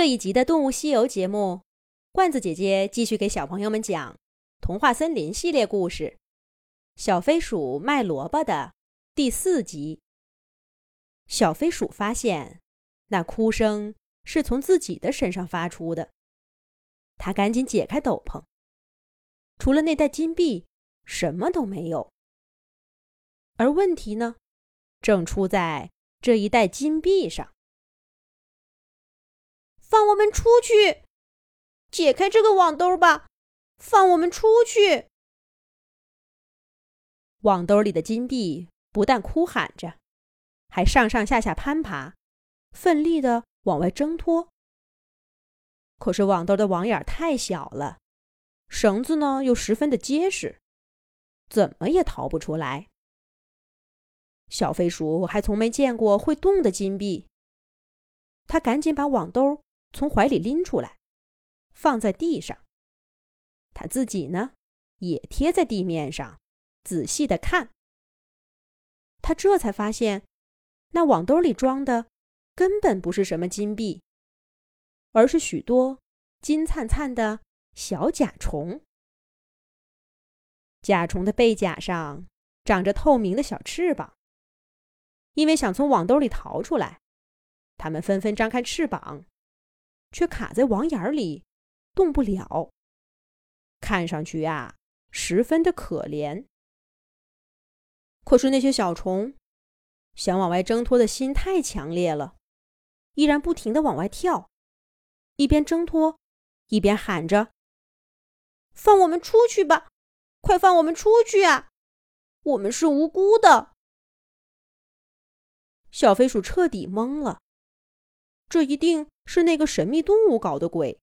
这一集的《动物西游》节目，罐子姐姐继续给小朋友们讲《童话森林》系列故事《小飞鼠卖萝卜》的第四集。小飞鼠发现，那哭声是从自己的身上发出的。他赶紧解开斗篷，除了那袋金币，什么都没有。而问题呢，正出在这一袋金币上。放我们出去！解开这个网兜吧！放我们出去！网兜里的金币不但哭喊着，还上上下下攀爬，奋力的往外挣脱。可是网兜的网眼太小了，绳子呢又十分的结实，怎么也逃不出来。小飞鼠还从没见过会动的金币，他赶紧把网兜。从怀里拎出来，放在地上。他自己呢，也贴在地面上，仔细的看。他这才发现，那网兜里装的根本不是什么金币，而是许多金灿灿的小甲虫。甲虫的背甲上长着透明的小翅膀，因为想从网兜里逃出来，它们纷纷张开翅膀。却卡在网眼里，动不了。看上去呀，十分的可怜。可是那些小虫想往外挣脱的心太强烈了，依然不停的往外跳，一边挣脱，一边喊着：“放我们出去吧！快放我们出去啊！我们是无辜的。”小飞鼠彻底懵了。这一定是那个神秘动物搞的鬼，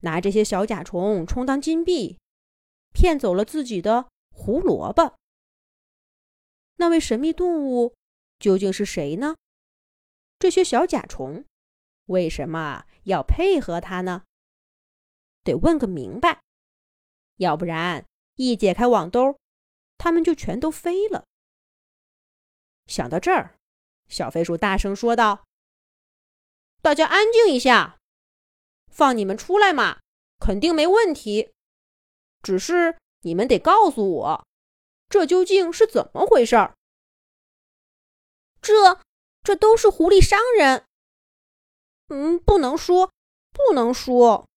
拿这些小甲虫充当金币，骗走了自己的胡萝卜。那位神秘动物究竟是谁呢？这些小甲虫为什么要配合他呢？得问个明白，要不然一解开网兜，他们就全都飞了。想到这儿，小飞鼠大声说道。大家安静一下，放你们出来嘛，肯定没问题。只是你们得告诉我，这究竟是怎么回事儿？这这都是狐狸商人。嗯，不能说，不能说，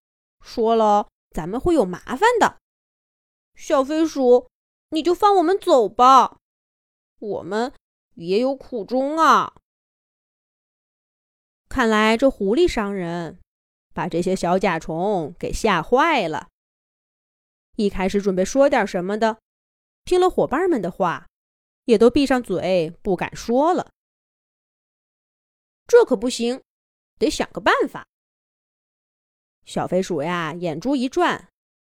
说了咱们会有麻烦的。小飞鼠，你就放我们走吧，我们也有苦衷啊。看来这狐狸商人把这些小甲虫给吓坏了。一开始准备说点什么的，听了伙伴们的话，也都闭上嘴不敢说了。这可不行，得想个办法。小飞鼠呀，眼珠一转，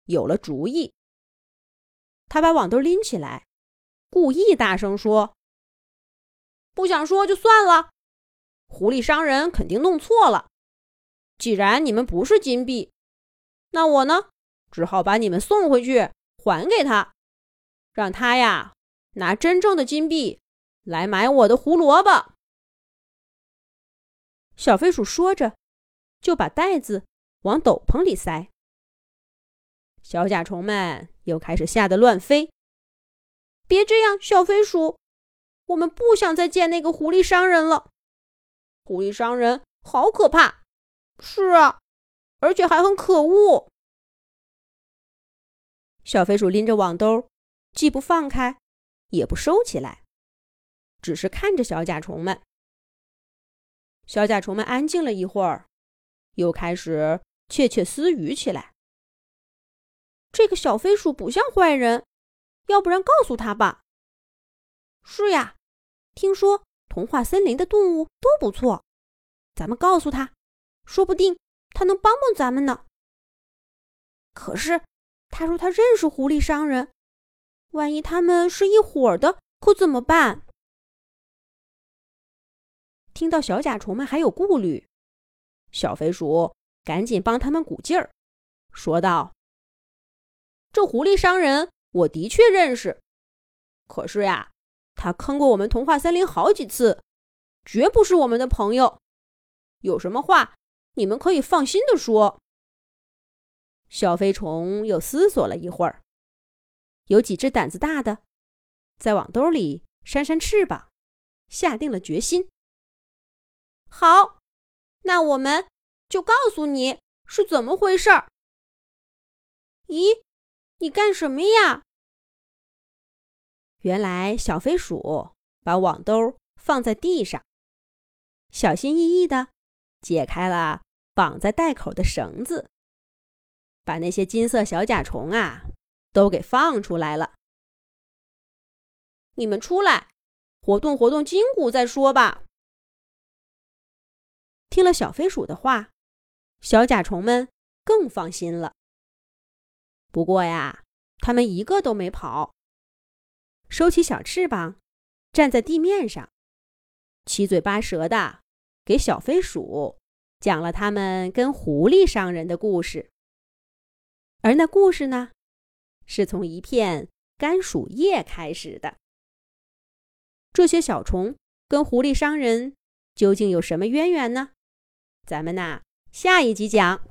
有了主意。他把网兜拎起来，故意大声说：“不想说就算了。”狐狸商人肯定弄错了。既然你们不是金币，那我呢，只好把你们送回去还给他，让他呀拿真正的金币来买我的胡萝卜。小飞鼠说着，就把袋子往斗篷里塞。小甲虫们又开始吓得乱飞。别这样，小飞鼠，我们不想再见那个狐狸商人了。狐狸商人好可怕，是啊，而且还很可恶。小飞鼠拎着网兜，既不放开，也不收起来，只是看着小甲虫们。小甲虫们安静了一会儿，又开始窃窃私语起来。这个小飞鼠不像坏人，要不然告诉他吧。是呀，听说。童话森林的动物都不错，咱们告诉他，说不定他能帮帮咱们呢。可是他说他认识狐狸商人，万一他们是一伙的，可怎么办？听到小甲虫们还有顾虑，小飞鼠赶紧帮他们鼓劲儿，说道：“这狐狸商人我的确认识，可是呀。”他坑过我们童话森林好几次，绝不是我们的朋友。有什么话你们可以放心的说。小飞虫又思索了一会儿，有几只胆子大的，在网兜里扇扇翅膀，下定了决心。好，那我们就告诉你是怎么回事儿。咦，你干什么呀？原来小飞鼠把网兜放在地上，小心翼翼的解开了绑在袋口的绳子，把那些金色小甲虫啊都给放出来了。你们出来，活动活动筋骨再说吧。听了小飞鼠的话，小甲虫们更放心了。不过呀，他们一个都没跑。收起小翅膀，站在地面上，七嘴八舌的给小飞鼠讲了他们跟狐狸商人的故事。而那故事呢，是从一片甘薯叶开始的。这些小虫跟狐狸商人究竟有什么渊源呢？咱们呐，下一集讲。